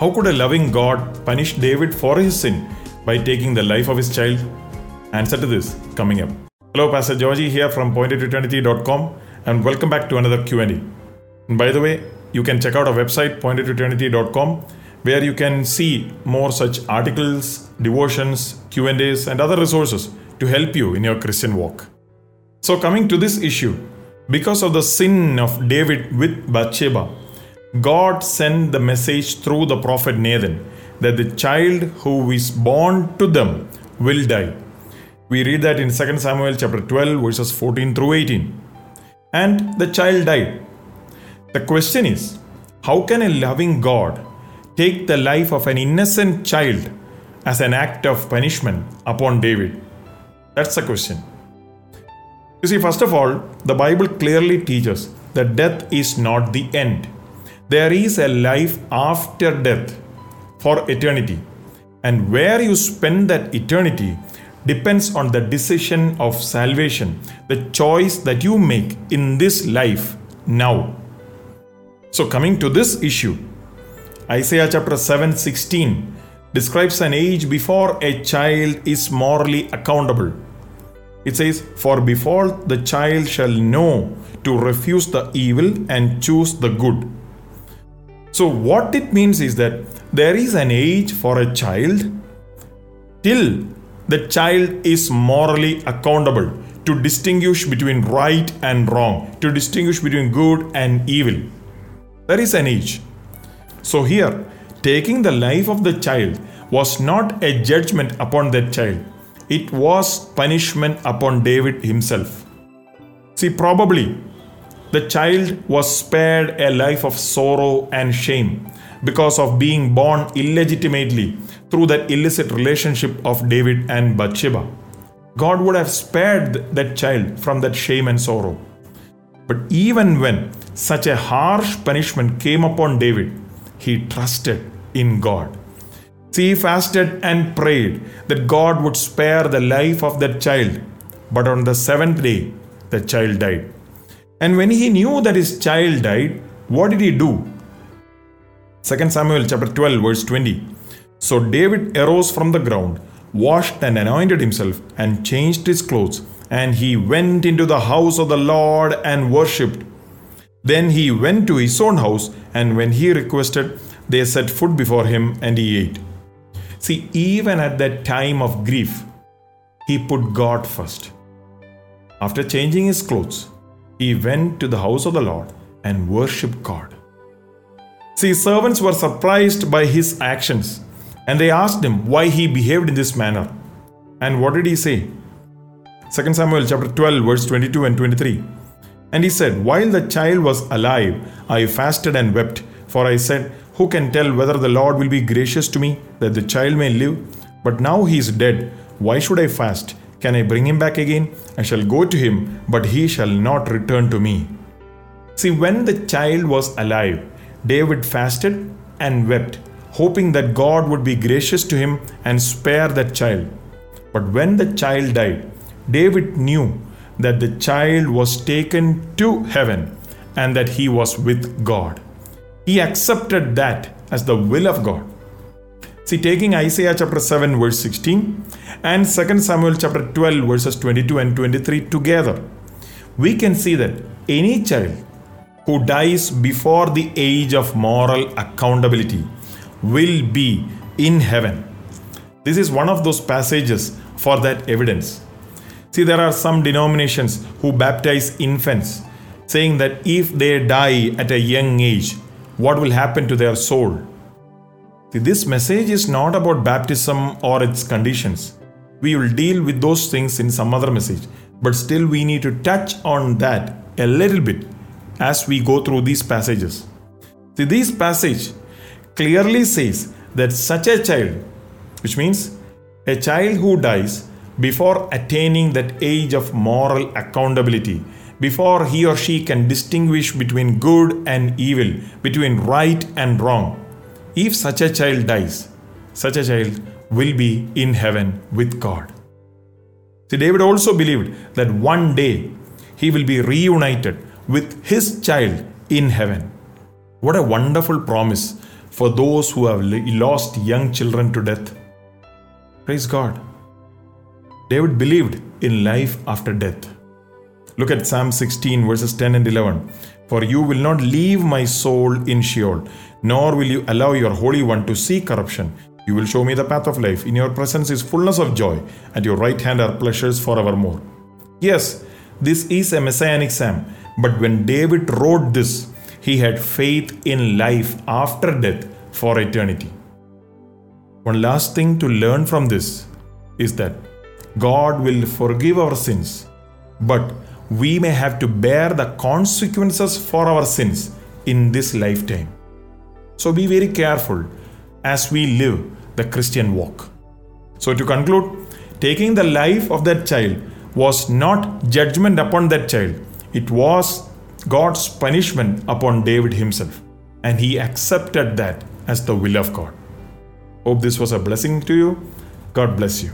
How could a loving God punish David for his sin by taking the life of his child? Answer to this coming up. Hello, Pastor Georgie here from pointtoeternity.com and welcome back to another Q&A. And by the way, you can check out our website pointtoeternity.com where you can see more such articles, devotions, Q&As and other resources to help you in your Christian walk. So coming to this issue, because of the sin of David with Bathsheba, God sent the message through the prophet Nathan that the child who is born to them will die. We read that in 2 Samuel chapter 12 verses 14 through 18. And the child died. The question is, how can a loving God take the life of an innocent child as an act of punishment upon David? That's the question. You see, first of all, the Bible clearly teaches that death is not the end. There is a life after death for eternity. And where you spend that eternity depends on the decision of salvation, the choice that you make in this life now. So, coming to this issue, Isaiah chapter 7 16 describes an age before a child is morally accountable. It says, For before the child shall know to refuse the evil and choose the good. So, what it means is that there is an age for a child till the child is morally accountable to distinguish between right and wrong, to distinguish between good and evil. There is an age. So, here, taking the life of the child was not a judgment upon that child, it was punishment upon David himself. See, probably the child was spared a life of sorrow and shame because of being born illegitimately through that illicit relationship of David and Bathsheba. God would have spared that child from that shame and sorrow. But even when such a harsh punishment came upon David, he trusted in God. See, he fasted and prayed that God would spare the life of that child. But on the seventh day, the child died. And when he knew that his child died, what did he do? 2 Samuel chapter 12 verse 20. So David arose from the ground, washed and anointed himself and changed his clothes, and he went into the house of the Lord and worshipped. Then he went to his own house, and when he requested, they set food before him and he ate. See, even at that time of grief, he put God first. After changing his clothes, he went to the house of the Lord and worshipped God. See, servants were surprised by his actions and they asked him why he behaved in this manner. And what did he say? 2 Samuel chapter 12, verse 22 and 23. And he said, While the child was alive, I fasted and wept, for I said, Who can tell whether the Lord will be gracious to me that the child may live? But now he is dead. Why should I fast? Can I bring him back again? I shall go to him, but he shall not return to me. See, when the child was alive, David fasted and wept, hoping that God would be gracious to him and spare that child. But when the child died, David knew that the child was taken to heaven and that he was with God. He accepted that as the will of God. See, taking Isaiah chapter 7, verse 16, and 2 Samuel chapter 12, verses 22 and 23 together, we can see that any child who dies before the age of moral accountability will be in heaven. This is one of those passages for that evidence. See, there are some denominations who baptize infants, saying that if they die at a young age, what will happen to their soul? See, this message is not about baptism or its conditions. We will deal with those things in some other message, but still we need to touch on that a little bit as we go through these passages. See, this passage clearly says that such a child, which means a child who dies before attaining that age of moral accountability, before he or she can distinguish between good and evil, between right and wrong, if such a child dies, such a child will be in heaven with God. See, David also believed that one day he will be reunited with his child in heaven. What a wonderful promise for those who have lost young children to death. Praise God. David believed in life after death. Look at Psalm 16, verses 10 and 11. For you will not leave my soul in Sheol, nor will you allow your Holy One to see corruption. You will show me the path of life. In your presence is fullness of joy. At your right hand are pleasures forevermore. Yes, this is a messianic psalm. But when David wrote this, he had faith in life after death for eternity. One last thing to learn from this is that God will forgive our sins, but we may have to bear the consequences for our sins in this lifetime. So be very careful as we live the Christian walk. So, to conclude, taking the life of that child was not judgment upon that child, it was God's punishment upon David himself. And he accepted that as the will of God. Hope this was a blessing to you. God bless you.